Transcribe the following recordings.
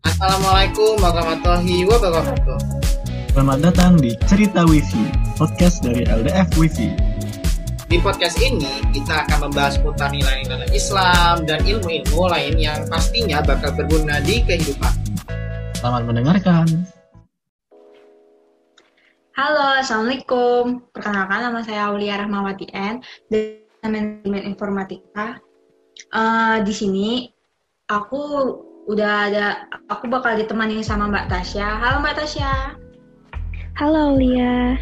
Assalamualaikum warahmatullahi wabarakatuh. Selamat datang di Cerita Wifi, podcast dari LDF Wifi. Di podcast ini, kita akan membahas seputar nilai-nilai Islam dan ilmu-ilmu lain yang pastinya bakal berguna di kehidupan. Selamat mendengarkan. Halo, Assalamualaikum. Perkenalkan nama saya Aulia Rahmawati N dari Manajemen Informatika. Uh, di sini aku udah ada, aku bakal ditemani sama Mbak Tasya. Halo Mbak Tasya. Halo Aulia.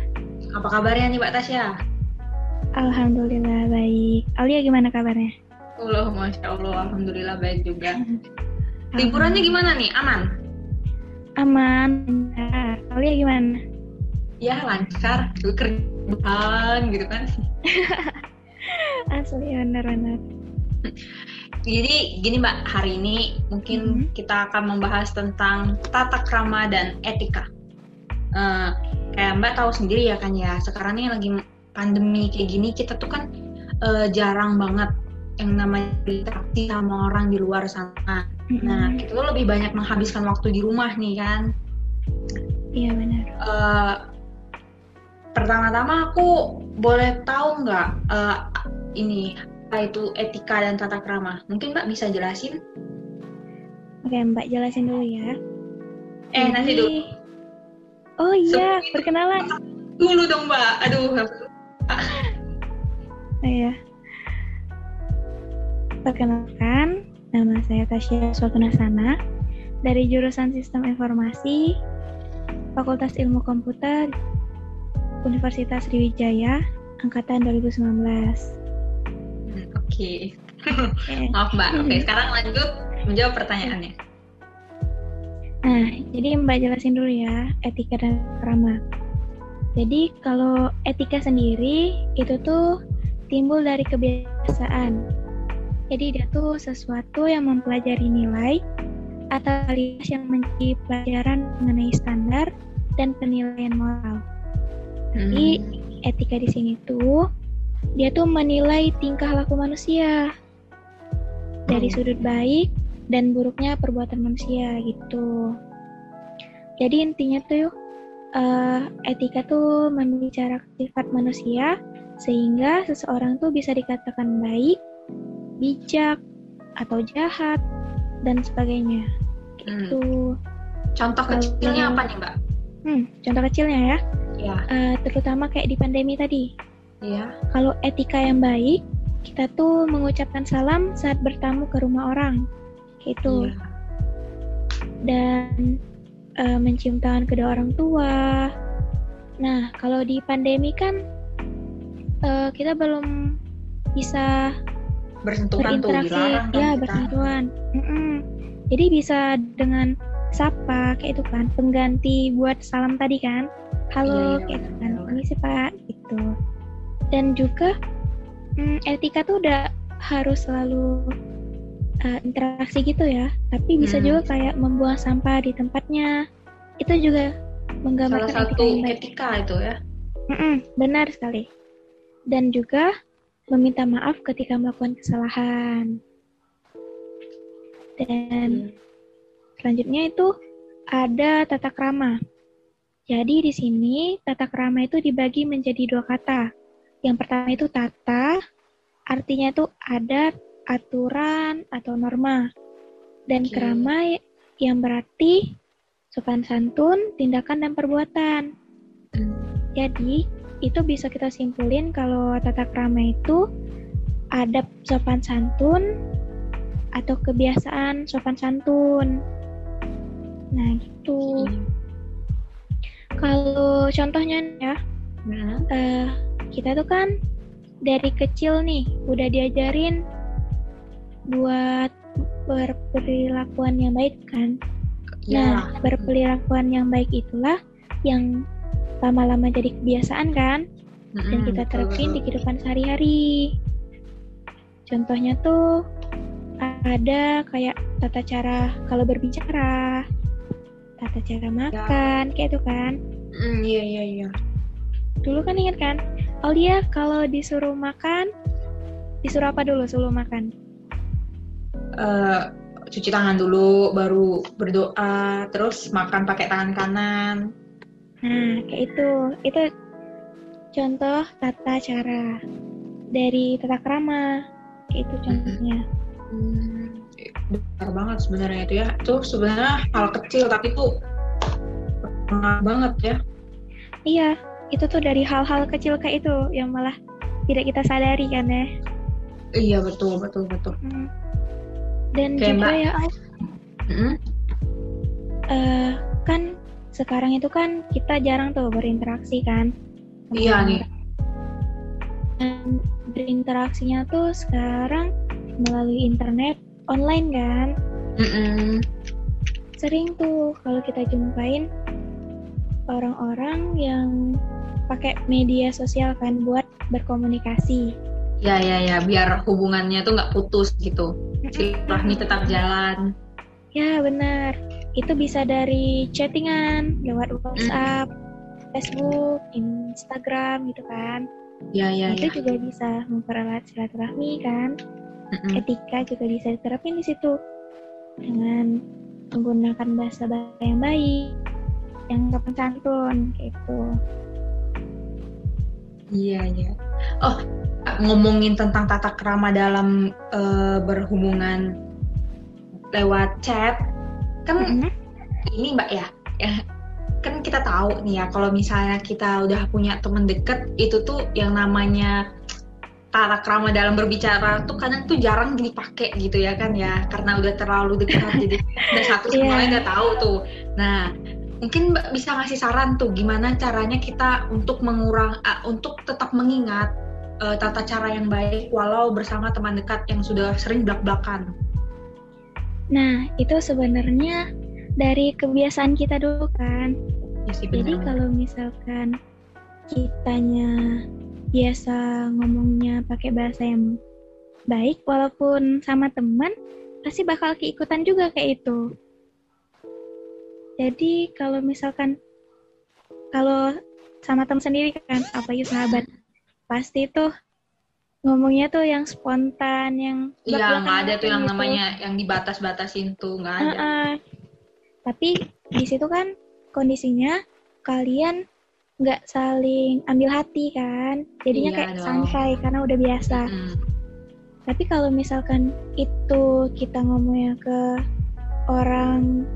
Apa kabarnya nih Mbak Tasya? Alhamdulillah baik. Aulia gimana kabarnya? Allah, Masya Allah, Alhamdulillah baik juga. Liburannya gimana nih? Aman? Aman. Aulia gimana? Ya lancar, kerjaan gitu kan. Asli benar-benar. Jadi gini Mbak, hari ini mungkin mm -hmm. kita akan membahas tentang tata krama dan etika. Uh, kayak Mbak tahu sendiri ya kan ya, sekarang ini lagi pandemi kayak gini kita tuh kan uh, jarang banget yang namanya interaksi sama orang di luar sana. Mm -hmm. Nah, kita tuh lebih banyak menghabiskan waktu di rumah nih kan. Iya benar. Uh, pertama-tama aku boleh tahu nggak uh, ini apa itu etika dan tata krama? Mungkin Mbak bisa jelasin? Oke, Mbak jelasin dulu ya. Eh, Jadi... nanti dulu. Oh iya, Seperti perkenalan. Dulu dong, Mbak. Aduh. oh iya. Perkenalkan, nama saya Tasya Swatunasana dari jurusan Sistem Informasi Fakultas Ilmu Komputer Universitas Sriwijaya angkatan 2019. Oke. Okay. Maaf Mbak. Oke, okay, sekarang lanjut menjawab pertanyaannya. Nah, jadi Mbak jelasin dulu ya etika dan krama. Jadi kalau etika sendiri itu tuh timbul dari kebiasaan. Jadi dia tuh sesuatu yang mempelajari nilai atau kualitas yang menjadi pelajaran mengenai standar dan penilaian moral. Tapi hmm. etika di sini tuh dia tuh menilai tingkah laku manusia dari hmm. sudut baik dan buruknya perbuatan manusia gitu. Jadi intinya tuh uh, etika tuh membicarakan sifat manusia sehingga seseorang tuh bisa dikatakan baik, bijak, atau jahat dan sebagainya. Gitu. Hmm. Contoh kecilnya apa nih, Mbak? Hmm, contoh kecilnya ya. Ya. Uh, terutama kayak di pandemi tadi. Iya. Kalau etika yang baik, kita tuh mengucapkan salam saat bertamu ke rumah orang, gitu. Iya. Dan uh, mencium tangan kedua orang tua. Nah, kalau di pandemi kan uh, kita belum bisa bersentuhan berinteraksi, tuh, dilarang, kan ya bersentuhan. Mm -mm. Jadi bisa dengan sapa kayak itu kan, pengganti buat salam tadi kan. Halo, iya, iya, kayak itu kan. Ini sih Pak, gitu dan juga hmm, etika tuh udah harus selalu uh, interaksi gitu ya. Tapi bisa hmm. juga kayak membuang sampah di tempatnya. Itu juga menggambarkan salah satu etika, etika itu ya. Mm-mm, benar sekali. Dan juga meminta maaf ketika melakukan kesalahan. Dan hmm. selanjutnya itu ada tata krama. Jadi di sini tata krama itu dibagi menjadi dua kata yang pertama itu tata, artinya itu adat, aturan, atau norma. Dan okay. kerama yang berarti sopan santun, tindakan, dan perbuatan. Hmm. Jadi, itu bisa kita simpulin kalau tata krama itu adab sopan santun atau kebiasaan sopan santun. Nah, gitu. Okay. Kalau contohnya ya, nah. uh, kita tuh kan dari kecil nih udah diajarin buat berperilakuan yang baik kan. Ya. Nah, berperilakuan yang baik itulah yang lama-lama jadi kebiasaan kan dan kita terapin di kehidupan sehari-hari. Contohnya tuh ada kayak tata cara kalau berbicara, tata cara makan, ya. kayak itu kan. Mm, iya iya iya. Dulu kan ingat kan, Aulia kalau disuruh makan, disuruh apa dulu sebelum makan? Uh, cuci tangan dulu, baru berdoa, terus makan pakai tangan kanan. Nah, kayak itu. Itu contoh tata cara dari tata krama. Kayak itu contohnya. Hmm, benar banget sebenarnya itu ya. Itu sebenarnya hal kecil tapi tuh berpengaruh banget ya. Iya, itu tuh dari hal-hal kecil kayak itu yang malah tidak kita sadari kan ya. Iya betul betul betul. Hmm. Dan Kayak juga Mbak. ya, Al, Mm-mm. eh, kan sekarang itu kan kita jarang tuh berinteraksi kan. Iya nih. Dan berinteraksinya tuh sekarang melalui internet online kan. Mm-mm. Sering tuh kalau kita jumpain orang-orang yang media sosial kan buat berkomunikasi. Ya ya ya biar hubungannya tuh nggak putus gitu. Silaturahmi tetap jalan. Ya benar. Itu bisa dari chattingan lewat WhatsApp, Facebook, Instagram gitu kan. Ya ya itu ya. juga bisa mempererat silaturahmi kan. Mm-mm. Etika juga bisa diterapin di situ dengan menggunakan bahasa bahasa yang baik, yang sopan santun kayak gitu. Iya iya. Oh ngomongin tentang tata krama dalam eh, berhubungan lewat chat kan Mm-mm. ini mbak ya ya kan kita tahu nih ya kalau misalnya kita udah punya temen deket itu tuh yang namanya tata krama dalam berbicara tuh kadang tuh jarang dipakai gitu ya kan ya karena udah terlalu dekat jadi udah satu sama Iya. lain udah tahu tuh nah mungkin mbak bisa ngasih saran tuh gimana caranya kita untuk mengurang ah, untuk tetap mengingat eh, tata cara yang baik walau bersama teman dekat yang sudah sering belak-belakan Nah, itu sebenarnya dari kebiasaan kita dulu kan. ya sih Jadi kalau misalkan kitanya biasa ngomongnya pakai bahasa yang baik walaupun sama teman pasti bakal keikutan juga kayak itu. Jadi kalau misalkan kalau sama teman sendiri kan apalagi sahabat pasti tuh ngomongnya tuh yang spontan yang Iya, nggak ada tuh yang gitu. namanya yang dibatas-batasin tuh, nggak ada. Heeh. Tapi di situ kan kondisinya kalian nggak saling ambil hati kan, jadinya Iya kayak dong. santai karena udah biasa. Mm. Tapi kalau misalkan itu kita ngomongnya ke orang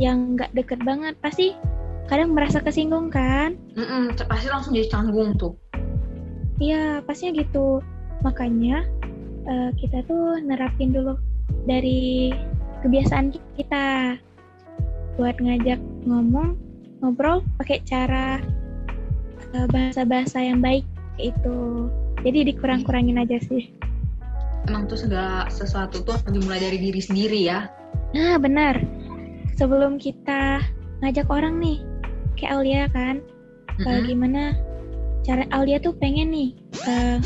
yang nggak deket banget, pasti kadang merasa kesinggung kan? Mm-mm, pasti langsung jadi canggung tuh. Iya, pastinya gitu. Makanya eh, kita tuh nerapin dulu dari kebiasaan kita buat ngajak ngomong, ngobrol pakai cara eh, bahasa-bahasa yang baik itu. Jadi dikurang-kurangin aja sih. Emang tuh segala sesuatu tuh harus dimulai dari diri sendiri ya. Nah, benar. Sebelum kita ngajak orang nih, kayak Aulia kan, Mm-mm. gimana cara Aulia tuh pengen nih eh,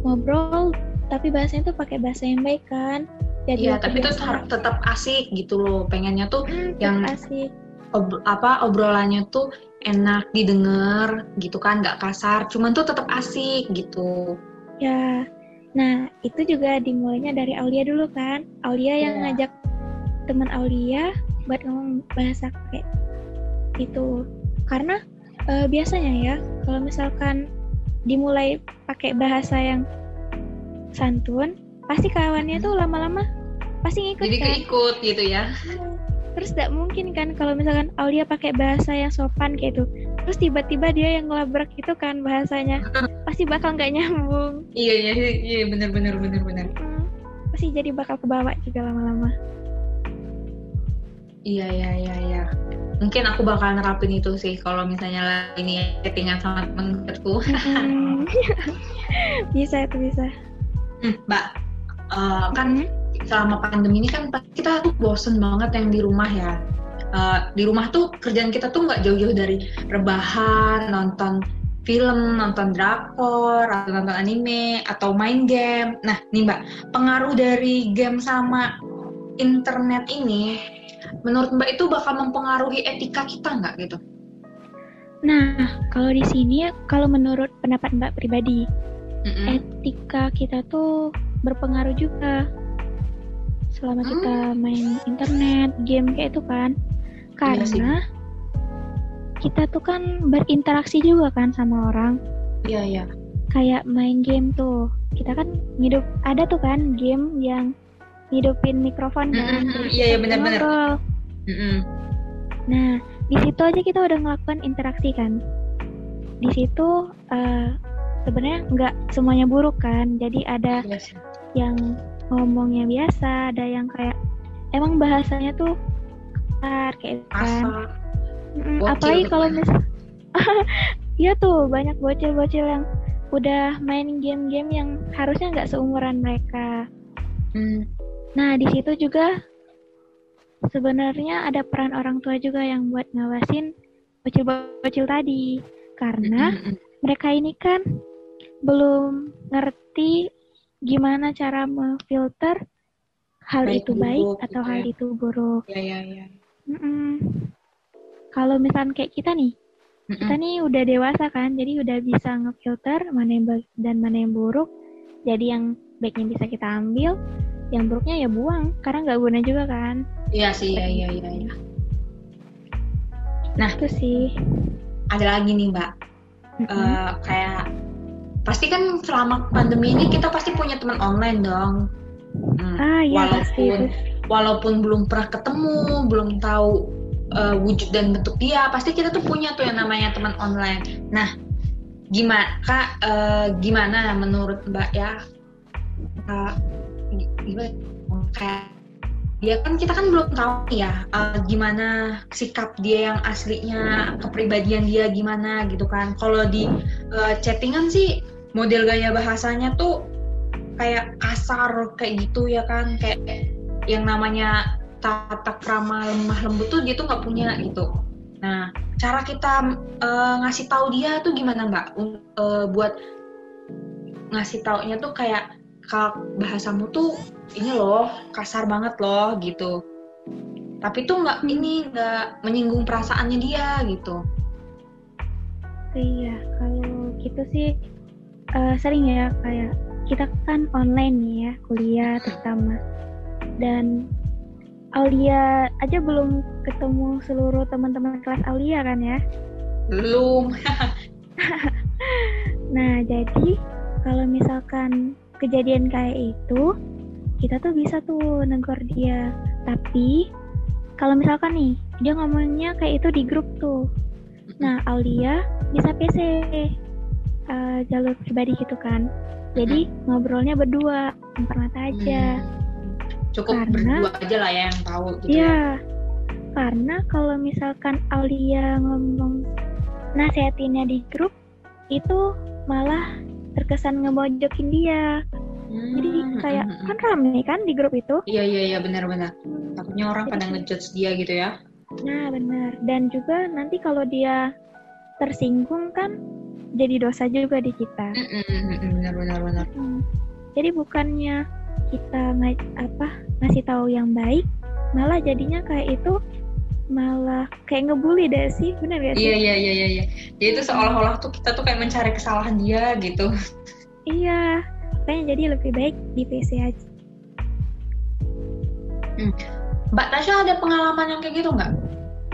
ngobrol tapi bahasanya tuh pakai bahasa yang baik kan jadi Iya, tapi tuh harus tetap asik gitu loh. Pengennya tuh Hmm, yang- asik ob- apa obrolannya tuh enak didengar gitu kan, nggak kasar. Cuman tuh tetap asik gitu. ya nah itu juga dimulainya dari Aulia dulu kan Aulia yang Iya. ngajak teman Aulia buat ngomong bahasa kayak itu karena eh, biasanya ya kalau misalkan dimulai pakai bahasa yang santun pasti kawannya tuh lama-lama pasti ngikut Jadi kan? keikut gitu ya. terus tidak mungkin kan kalau misalkan Aulia pakai bahasa yang sopan kayak itu terus tiba-tiba dia yang ngelabrak itu kan bahasanya. Pasti bakal nggak nyambung. Iya iya iya bener bener bener bener. Hmm, pasti jadi bakal kebawa juga lama-lama Iya iya iya iya. Mungkin aku bakal nerapin itu sih kalau misalnya ini chattingan sama temen dekatku. Hmm. bisa itu bisa Hmm, Mbak, eh, kan Hmm. selama pandemi ini kan kita tuh bosen banget yang di rumah ya. Eh, di rumah tuh kerjaan kita tuh nggak jauh-jauh dari rebahan, nonton film, nonton drakor, atau nonton anime, atau main game. Nah, nih Mbak, pengaruh dari game sama internet ini, menurut Mbak itu bakal mempengaruhi etika kita nggak gitu? nah kalau di sini kalau menurut pendapat Mbak pribadi Mm-mm. etika kita tuh berpengaruh juga selama Hmm. kita main internet, game kayak itu kan. Iya. Karena kita tuh kan berinteraksi juga kan sama orang. Iya iya. Kayak main game tuh. Kita kan hidup ada tuh kan game yang hidupin mikrofon kan. Terus iya, iya, benar-benar. Mm-mm. Nah, di situ aja kita udah ngelakukan interaksi kan. Di situ eh, sebenarnya nggak semuanya buruk kan. Jadi ada Iya sih. yang ngomongnya biasa, ada yang kayak emang bahasanya tuh kasar kayak gitu kan. Mm, apalagi tuh kalau kan. misal Iya tuh banyak bocil-bocil yang udah main game-game yang harusnya nggak seumuran mereka. Hmm. Nah, di situ juga sebenarnya ada peran orang tua juga yang buat ngawasin bocil-bocil tadi. Karena mereka ini kan belum ngerti gimana cara memfilter hal Baik itu baik buruk atau gitu hal ya. itu buruk. Iya iya. Mm-mm. Kalau misalnya kayak kita nih, Mm-mm. kita nih udah dewasa kan, jadi udah bisa ngefilter mana yang baik dan mana yang buruk. Jadi yang baiknya bisa kita ambil, yang buruknya ya buang, karena nggak guna juga kan. Iya sih iya iya iya. iya. Itu sih. Ada lagi nih mbak. Mm-mm. Eh, kayak pasti kan selama pandemi ini kita pasti punya teman online dong. Hmm, ah iya pasti walaupun itu. walaupun belum pernah ketemu, belum tahu eh, wujud dan bentuk dia, pasti kita tuh punya tuh yang namanya teman online. Nah, gimana kak? eh, gimana menurut mbak ya? Kak, gimana? Dia kan kita kan belum tahu ya eh, gimana sikap dia yang aslinya kepribadian dia gimana gitu kan. Kalau di eh, chattingan sih model gaya bahasanya tuh kayak kasar kayak gitu ya kan. Kayak yang namanya tata krama lemah lembut tuh dia tuh nggak punya gitu. Nah cara kita eh, ngasih tahu dia tuh gimana mbak? Eh, buat ngasih taunya tuh kayak kak bahasamu tuh ini loh kasar banget loh gitu. Tapi tuh nggak ini nggak menyinggung perasaannya dia gitu. Iya, kalau gitu sih eh, sering ya kayak kita kan online nih ya kuliah terutama. Dan Aulia aja belum ketemu seluruh teman-teman kelas Aulia kan ya. belum. Nah jadi kalau misalkan kejadian kayak itu kita tuh bisa tuh negor dia. Tapi kalau misalkan nih dia ngomongnya kayak itu di grup tuh. Nah, Aulia bisa PC eh, jalur pribadi gitu kan. Jadi ngobrolnya berdua, empat mata aja. Hmm. cukup Karena- berdua aja lah ya yang tahu gitu ya Iya. Karena kalau misalkan Aulia ngomong nasihatinnya di grup itu malah terkesan ngebojokin dia. Jadi Hmm, kayak hmm, hmm. kan rame kan di grup itu. iya iya iya benar-benar takutnya orang Jadi- pada ngejudge dia gitu ya Nah, benar. Dan juga nanti kalau dia tersinggung kan jadi dosa juga di kita. Mm, mm, mm, benar benar benar Hmm. Jadi bukannya kita nga- apa ngasih tahu yang baik, malah jadinya kayak itu malah kayak ngebully deh sih, benar gak sih? iya iya iya iya iya jadi itu seolah-olah tuh kita tuh kayak mencari kesalahan dia gitu Iya, makanya jadi lebih baik di PC aja. Mbak Tasya ada pengalaman yang kayak gitu nggak?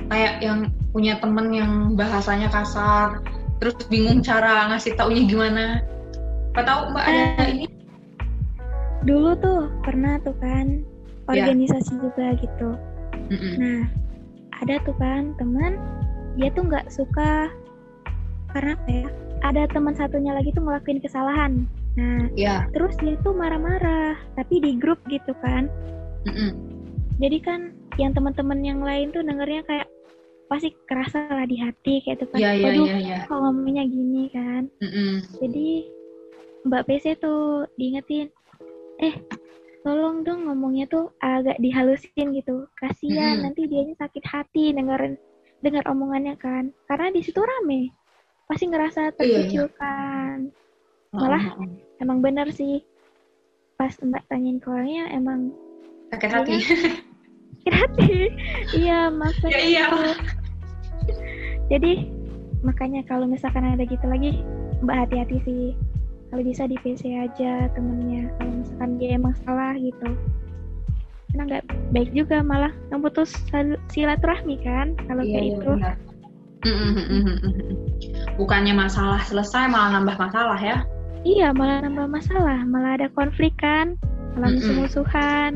Kayak yang punya temen yang bahasanya kasar, terus bingung cara ngasih taunya gimana? Apa tahu Mbak ada Eh. ini? Dulu tuh pernah tuh kan Ya. organisasi juga gitu. Mm-mm. Nah, ada tuh kan teman dia tuh nggak suka karena apa ya? Ada teman satunya lagi tuh ngelakuin kesalahan. Nah, Ya. terus dia tuh marah-marah, tapi di grup gitu kan. Mm-mm. Jadi kan yang teman-teman yang lain tuh dengernya kayak pasti kerasa lah di hati kayak tuh kan. Iya iya Waduh, iya iya. kok ngomongnya gini kan. Mm-mm. Jadi Mbak PC tuh diingetin, eh tolong dong ngomongnya tuh agak dihalusin gitu. Kasihan Mm-mm. nanti dianya sakit hati dengerin dengar omongannya kan. Karena di situ rame. Pasti ngerasa Iya, iya. terkucilkan. Malah Oh, oh, oh. Emang bener sih. Pas Mbak tanyain ke orangnya emang sakit hati. sakit hati. iya, maafkan Ya, iya. aku. Jadi makanya kalau misalkan ada gitu lagi, Mbak hati-hati sih. Kalau bisa di PC aja temennya. Kalau misalkan dia emang salah gitu. karena nggak baik juga malah memutus silaturahmi kan kalau Iya, kayak iya, itu benar. Mm, mm, mm. Bukannya masalah selesai malah nambah masalah ya? Iya malah nambah masalah malah ada konflik kan malah Mm-mm. musuh-musuhan.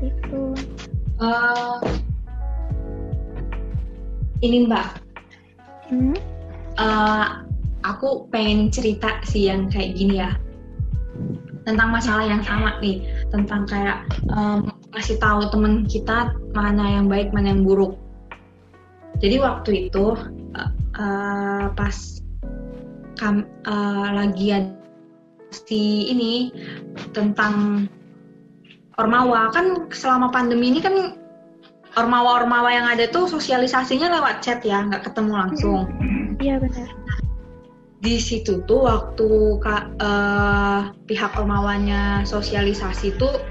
Itu Eh, ini Mbak, hmm? eh, aku pengen cerita sih yang kayak gini ya. Tentang masalah yang sama nih tentang kayak em, ngasih tahu temen kita mana yang baik mana yang buruk. Jadi waktu itu eh, eh, pas kam, eh, lagi ada si ini tentang ormawa. Kan selama pandemi ini kan ormawa-ormawa yang ada tuh sosialisasinya lewat chat ya nggak ketemu langsung. Iya benar. Di situ tuh waktu kak eh, pihak ormawanya sosialisasi tuh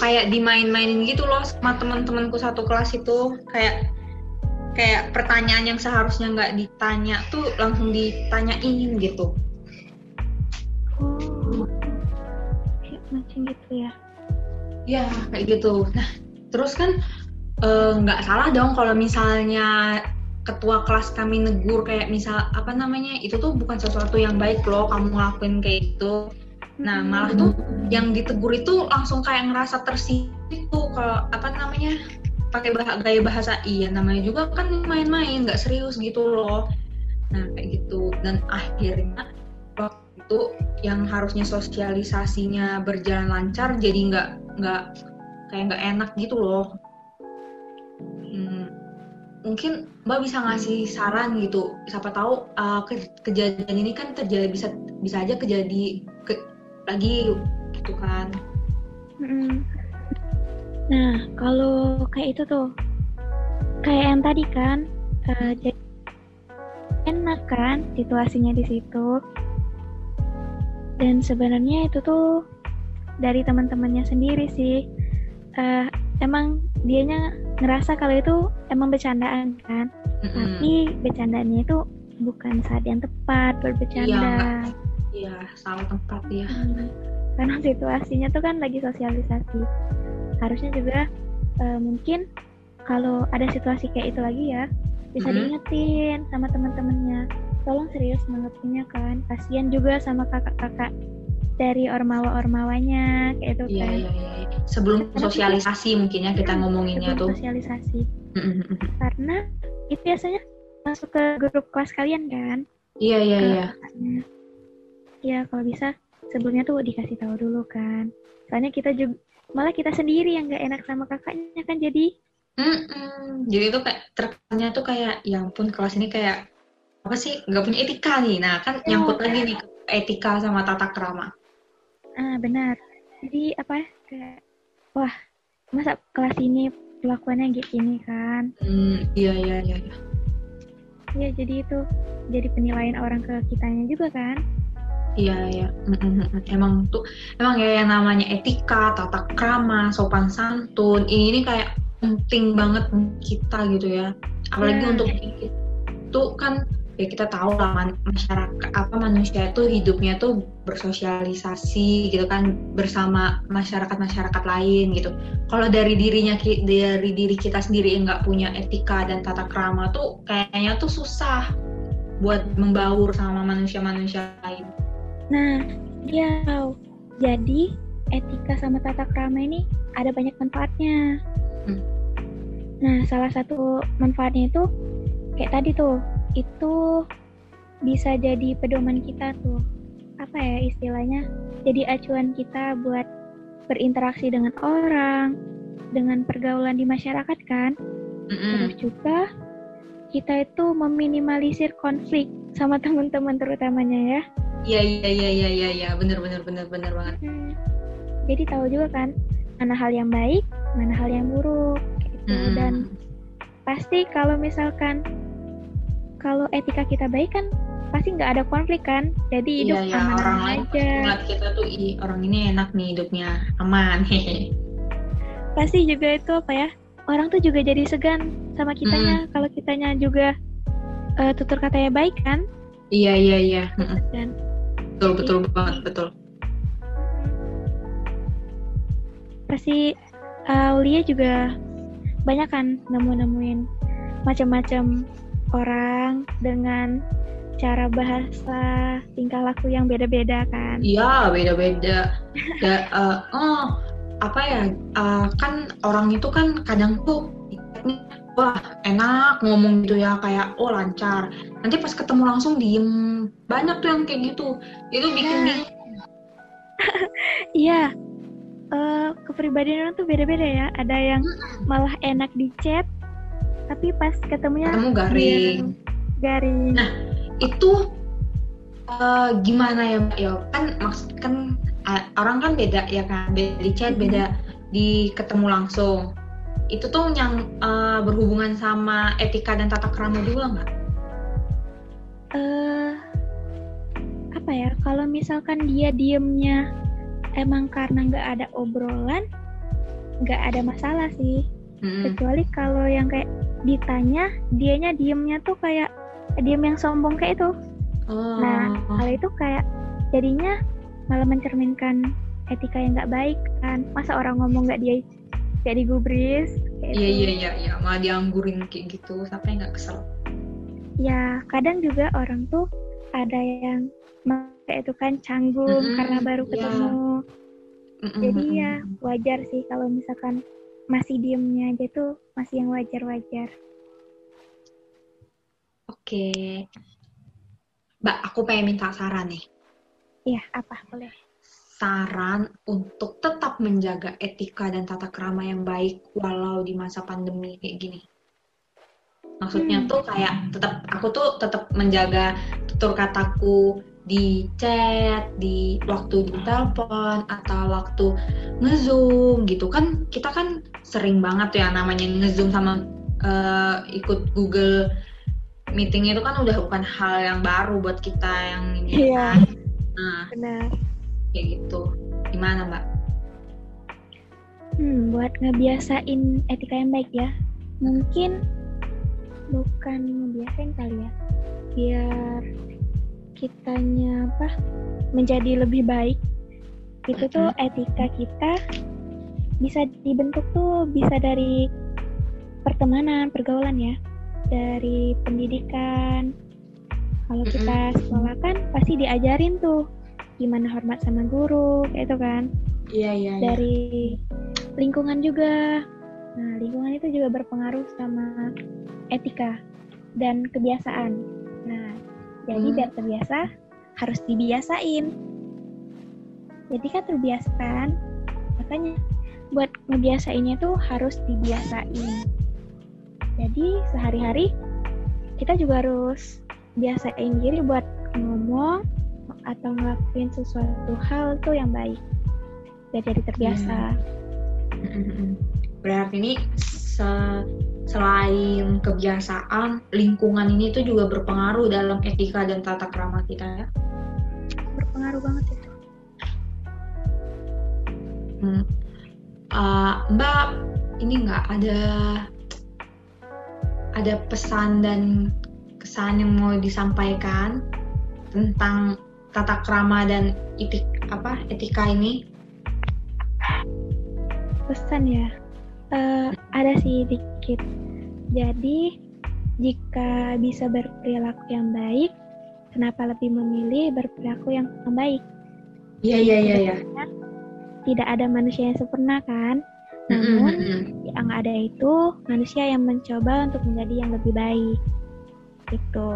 kayak dimain-mainin gitu loh sama teman-temanku satu kelas itu. Kayak kayak pertanyaan yang seharusnya nggak ditanya tuh langsung ditanyain gitu. Oh kayak macam gitu ya. Ya kayak gitu. Nah terus kan eh, nggak salah dong kalau misalnya ketua kelas kami negur kayak misal apa namanya itu tuh bukan sesuatu yang baik loh kamu ngelakuin kayak gitu. Nah malah tuh yang ditegur itu langsung kayak ngerasa tersinggung kalau apa namanya pakai bah gaya bahasa iya namanya juga kan main-main nggak serius gitu loh. Nah kayak gitu. Dan akhirnya waktu itu yang harusnya sosialisasinya berjalan lancar jadi nggak nggak kayak nggak enak gitu loh. Hmm, mungkin mbak bisa ngasih saran gitu. Siapa tahu uh, ke- kejadian ini kan terjadi bisa bisa aja kejadi ke- lagi gitu kan. Mm-mm. Nah, kalau kayak itu tuh, kayak yang tadi kan, eh, jadi enak kan situasinya di situ. Dan sebenarnya itu tuh dari teman-temannya sendiri sih. Eh, emang dianya ngerasa kalau itu emang bercandaan kan, Mm-mm. tapi bercandanya itu bukan saat yang tepat buat bercanda. iya salah tempat ya Hmm, karena situasinya tuh kan lagi sosialisasi harusnya juga eh, mungkin kalau ada situasi kayak itu lagi ya bisa Mhm. diingetin sama teman-temannya tolong serius mengertinya kan kasihan juga sama kakak-kakak dari ormawa-ormawanya kayak itu iya kan iya iya sebelum sosialisasi mungkin ya kita ngomonginnya sebelum tuh sosialisasi Mm-mm. karena itu biasanya masuk ke grup kelas kalian kan iya iya ke iya kakaknya. Ya kalau bisa sebelumnya tuh dikasih tahu dulu kan. Soalnya kita juga malah kita sendiri yang nggak enak sama kakaknya kan jadi Mm-mm. jadi itu kayak terkesannya tuh kayak ya ampun kelas ini kayak apa sih nggak punya etika nih nah kan Iya. nyangkut lagi nih etika sama tata krama ah benar. Jadi apa ya kayak wah masa kelas ini pelakuannya gini kan. Hmm, iya iya iya. iya. Ya jadi itu jadi penilaian orang ke kitanya juga kan. Iya mm. Emang tuh emang ya yang namanya etika, tata krama, sopan santun ini, ini kayak penting banget kita gitu ya. Apalagi Iya. untuk itu kan ya kita tahu lah man- masyarakat apa manusia itu hidupnya tuh bersosialisasi gitu kan bersama masyarakat masyarakat lain gitu. Kalau dari dirinya dari diri kita sendiri yang nggak punya etika dan tata krama tuh kayaknya tuh susah buat membaur sama manusia-manusia lain. Nah, ya jadi etika sama tata krama ini ada banyak manfaatnya. Hmm. Nah, salah satu manfaatnya itu kayak tadi tuh, itu bisa jadi pedoman kita tuh. Apa ya istilahnya? Jadi acuan kita buat berinteraksi dengan orang, dengan pergaulan di masyarakat kan. Mm-mm. Terus juga kita itu meminimalisir konflik sama teman-teman terutamanya ya. Iya iya iya iya iya iya bener bener bener bener banget. Hmm. Jadi tahu juga kan mana hal yang baik, mana hal yang buruk gitu. Mm-mm. Dan pasti kalau misalkan kalau etika kita baik kan pasti nggak ada konflik kan. Jadi hidup Iya ya aman orang lain aja. ngeliat kita tuh ih orang ini enak nih hidupnya aman. Pasti juga itu apa ya? Orang tuh juga jadi segan sama kitanya kalau kitanya juga eh, tutur katanya baik kan. Iya iya iya Mm-mm. Dan betul betul banget betul. pasti uh, juga banyak kan nemu-nemuin macam-macam orang dengan cara bahasa tingkah laku yang beda-beda kan Iya, beda-beda. Da- eh, oh, apa ya? eh, kan orang itu kan kadang tuh wah enak ngomong gitu ya kayak oh lancar. Nanti pas ketemu langsung diem. Banyak tuh yang kayak gitu. Itu bikin Iya. bingung. iya eh, kepribadian orang tuh beda-beda ya ada yang malah enak di chat tapi pas ketemunya ketemu garing. garing Nah, itu eh, gimana ya Mbak? ya kan maksud kan eh, orang kan beda ya kan beda di chat Mhm. beda di ketemu langsung itu tuh yang eh, berhubungan sama etika dan tata krama juga nggak? eh apa ya kalau misalkan dia diemnya emang karena nggak ada obrolan nggak ada masalah sih Mm-mm. kecuali kalau yang kayak ditanya dianya diemnya tuh kayak diem yang sombong kayak itu Oh. nah hal itu kayak jadinya malah mencerminkan etika yang nggak baik kan masa orang ngomong nggak dia kayak digubris Iya iya iya iya malah dianggurin kayak gitu sampai nggak kesel. ya kadang juga orang tuh ada yang kayak itu kan canggung Mm-mm, karena baru iya. ketemu Mm-mm, jadi mm-mm. ya wajar sih kalau misalkan masih diemnya aja tuh masih yang wajar-wajar Oke. Mbak, aku pengen minta saran nih. Iya, apa boleh Saran untuk tetap menjaga etika dan tata krama yang baik walau di masa pandemi kayak gini. Maksudnya Hmm. tuh kayak tetap aku tuh tetap menjaga tutur kataku di chat, di waktu di telepon atau waktu ngezoom gitu kan kita kan sering banget ya namanya ngezoom sama eh, ikut Google meeting itu kan udah bukan hal yang baru buat kita yang ini Iya. kan. Nah, benar kayak gitu. Gimana, Mbak? hmm buat ngebiasain etika yang baik ya. Mungkin bukan ngebiasain kali ya. Biar kitanya apa menjadi lebih baik. Itu tuh etika kita bisa dibentuk tuh bisa dari pertemanan pergaulan ya. Dari pendidikan. Kalau kita sekolah kan pasti diajarin tuh gimana hormat sama guru kayak itu kan Iya, iya, iya. dari lingkungan juga. Nah, lingkungan itu juga berpengaruh sama etika dan kebiasaan. Nah, jadi Hmm. biar terbiasa harus dibiasain. Jadi kan terbiasa kan, makanya buat ngebiasainnya tuh harus dibiasain. Jadi sehari-hari kita juga harus biasain diri buat ngomong atau ngelakuin sesuatu hal tuh yang baik biar jadi terbiasa. Mm-mm. Berarti ini se- selain kebiasaan, lingkungan ini tuh juga berpengaruh dalam etika dan tata krama kita ya. Berpengaruh banget itu. Hmm. Uh, Mbak, ini nggak ada ada pesan dan kesan yang mau disampaikan tentang tata krama dan etik apa etika ini? Pesan ya, Eh, ada sih dikit. Jadi jika bisa berperilaku yang baik, kenapa lebih memilih berperilaku yang baik? Iya iya iya iya. Tidak ada manusia yang sempurna kan? Namun mm-mm. yang ada itu manusia yang mencoba untuk menjadi yang lebih baik. Gitu.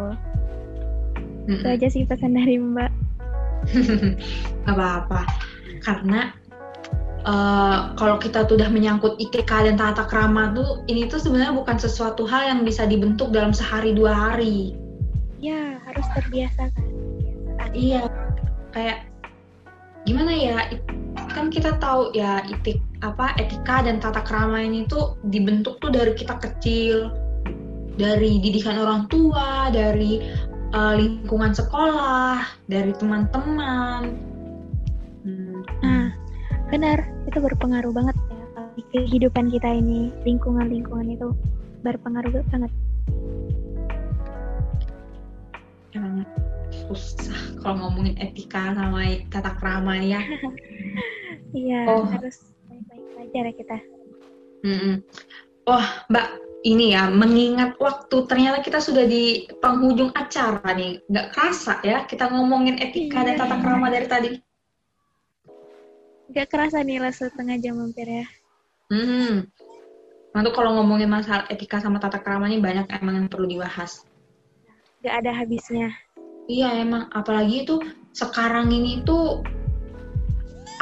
Itu Mm-mm. aja sih pesan dari Mbak. Gak apa-apa. Karena eh, kalau kita tuh udah menyangkut etika dan tata krama tuh, ini tuh sebenarnya bukan sesuatu hal yang bisa dibentuk dalam sehari dua hari. Ya, harus terbiasa kan. Iya, kayak gimana ya? Kan kita tahu ya etik apa etika dan tata krama ini tuh dibentuk tuh dari kita kecil, dari didikan orang tua, dari eh, lingkungan sekolah, dari teman-teman. Hmm. Nah, benar, itu berpengaruh banget ya di kehidupan kita ini, lingkungan-lingkungan itu berpengaruh banget. emang susah kalau ngomongin etika sama tata krama ya. Iya, Oh. harus baik-baik belajar ya kita. Mm-mm. Wah, Mbak, ini ya, mengingat waktu ternyata kita sudah di penghujung acara nih. Nggak kerasa ya, kita ngomongin etika dan tata krama dari tadi. Gak kerasa nih lah setengah jam hampir ya. Hmm. Tuh kalau ngomongin masalah etika sama tata krama ini banyak emang yang perlu dibahas. Gak ada habisnya. Iya emang, apalagi itu sekarang ini tuh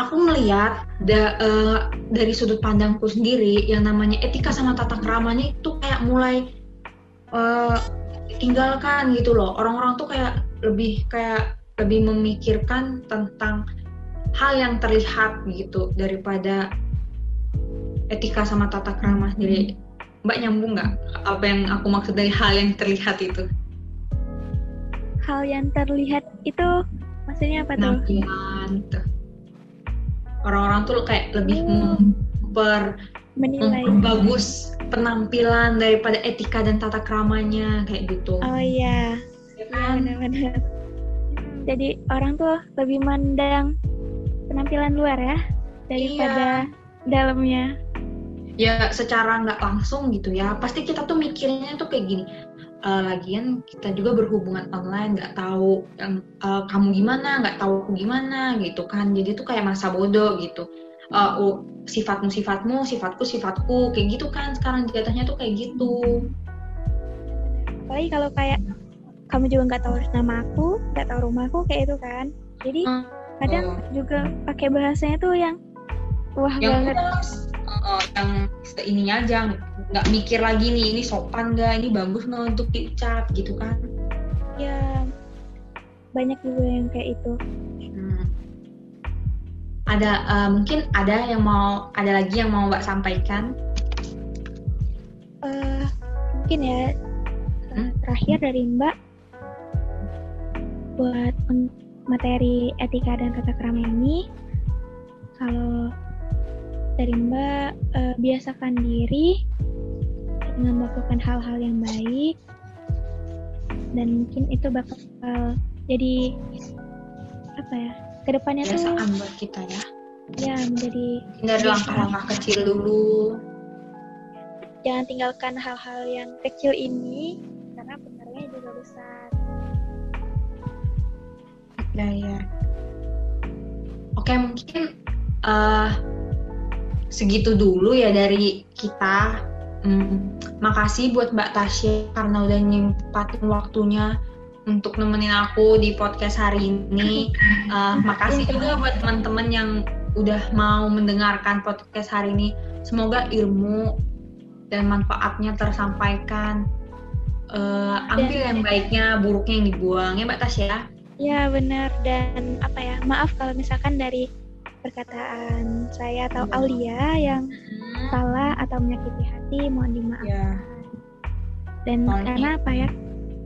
aku melihat da, eh, dari sudut pandangku sendiri yang namanya etika sama tata keramanya itu kayak mulai eh, tinggalkan gitu loh. Orang-orang tuh kayak lebih kayak lebih memikirkan tentang hal yang terlihat gitu daripada etika sama tata krama sendiri. Mbak nyambung nggak apa yang aku maksud dari hal yang terlihat itu? Hal yang terlihat itu maksudnya apa tuh? penampilan gitu. Orang-orang tuh kayak lebih Oh. memper Menilai. memperbagus penampilan daripada etika dan tata keramanya kayak gitu. Oh iya, Ya kan? benar-benar. Jadi orang tuh lebih mandang penampilan luar ya daripada dalamnya. Ya secara nggak langsung gitu ya. Pasti kita tuh mikirnya tuh kayak gini. "Eh, lagian kita juga berhubungan online nggak tahu yang eh, kamu gimana nggak tahu aku gimana gitu kan jadi tuh kayak masa bodoh gitu Eh, oh, sifatmu sifatmu sifatku sifatku kayak gitu kan sekarang jatuhnya tuh kayak gitu Apalagi kalau kayak kamu juga nggak tahu nama aku, nggak tahu rumahku kayak itu kan. Jadi Hmm. kadang Oh. juga pakai bahasanya tuh yang wah yang banget. Uh, yang ininya aja nggak mikir lagi nih ini sopan nggak ini bagus nggak untuk diucap gitu kan Ya banyak juga yang kayak itu. Hmm. ada uh, mungkin ada yang mau ada lagi yang mau mbak sampaikan eh mungkin ya Hmm? terakhir dari Mbak buat materi etika dan tata krama ini kalau dari Mbak eh, biasakan diri dengan melakukan hal-hal yang baik. Dan mungkin itu bakal jadi apa ya ke depannya tuh kebiasaan buat kita ya. ya menjadi dari langkah-langkah kecil dulu. Jangan tinggalkan hal-hal yang kecil ini karena pengaruhnya juga besar. ya ya. Oke mungkin eh segitu dulu ya dari kita Hmm, makasih buat Mbak Tasya karena udah nyempatin waktunya untuk nemenin aku di podcast hari ini. Eh, makasih juga buat teman-teman yang udah mau mendengarkan podcast hari ini. Semoga ilmu dan manfaatnya tersampaikan. Eh, ambil yang baiknya, buruknya yang dibuang ya Mbak Tasya. Ya benar dan apa ya maaf kalau misalkan dari perkataan saya atau Aulia yang salah atau menyakiti hati mohon dimaafkan. Ya. Dan karena apa ya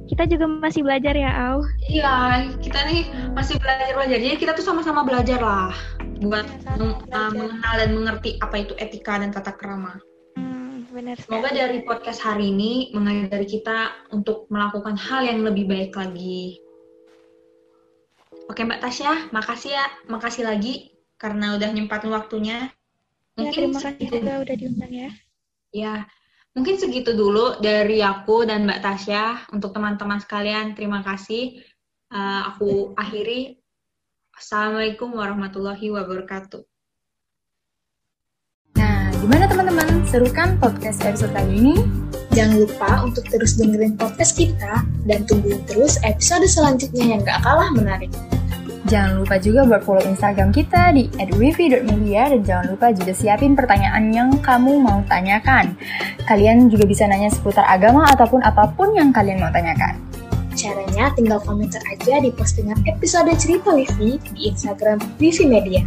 kita juga masih belajar ya Au. Iya, kita nih masih belajar belajar. Jadi kita tuh sama-sama belajar lah buat uh, belajar. mengenal dan mengerti apa itu etika dan tata krama. Hmm, benar. Semoga sekali. dari podcast hari ini mengajari kita untuk melakukan hal yang lebih baik lagi. Oke Mbak Tasya, makasih ya, makasih lagi karena udah nyempatin waktunya. Ya, terima kasih segitu- juga udah diundang ya. Ya, mungkin segitu dulu dari aku dan Mbak Tasya. Untuk teman-teman sekalian, terima kasih. Uh, aku akhiri. Assalamualaikum warahmatullahi wabarakatuh. Nah, gimana teman-teman? Seru kan podcast episode kali ini? Jangan lupa untuk terus dengerin podcast kita dan tungguin terus episode selanjutnya yang gak kalah menarik. Jangan lupa juga buat follow Instagram kita di @wifi.media dan jangan lupa juga siapin pertanyaan yang kamu mau tanyakan. Kalian juga bisa nanya seputar agama ataupun apa pun yang kalian mau tanyakan. Caranya tinggal komentar aja di postingan episode cerita Wifi di Instagram Wifi Media.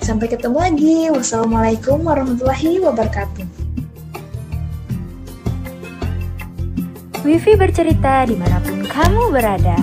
Sampai ketemu lagi. Wassalamualaikum warahmatullahi wabarakatuh. Wifi bercerita di mana pun kamu berada.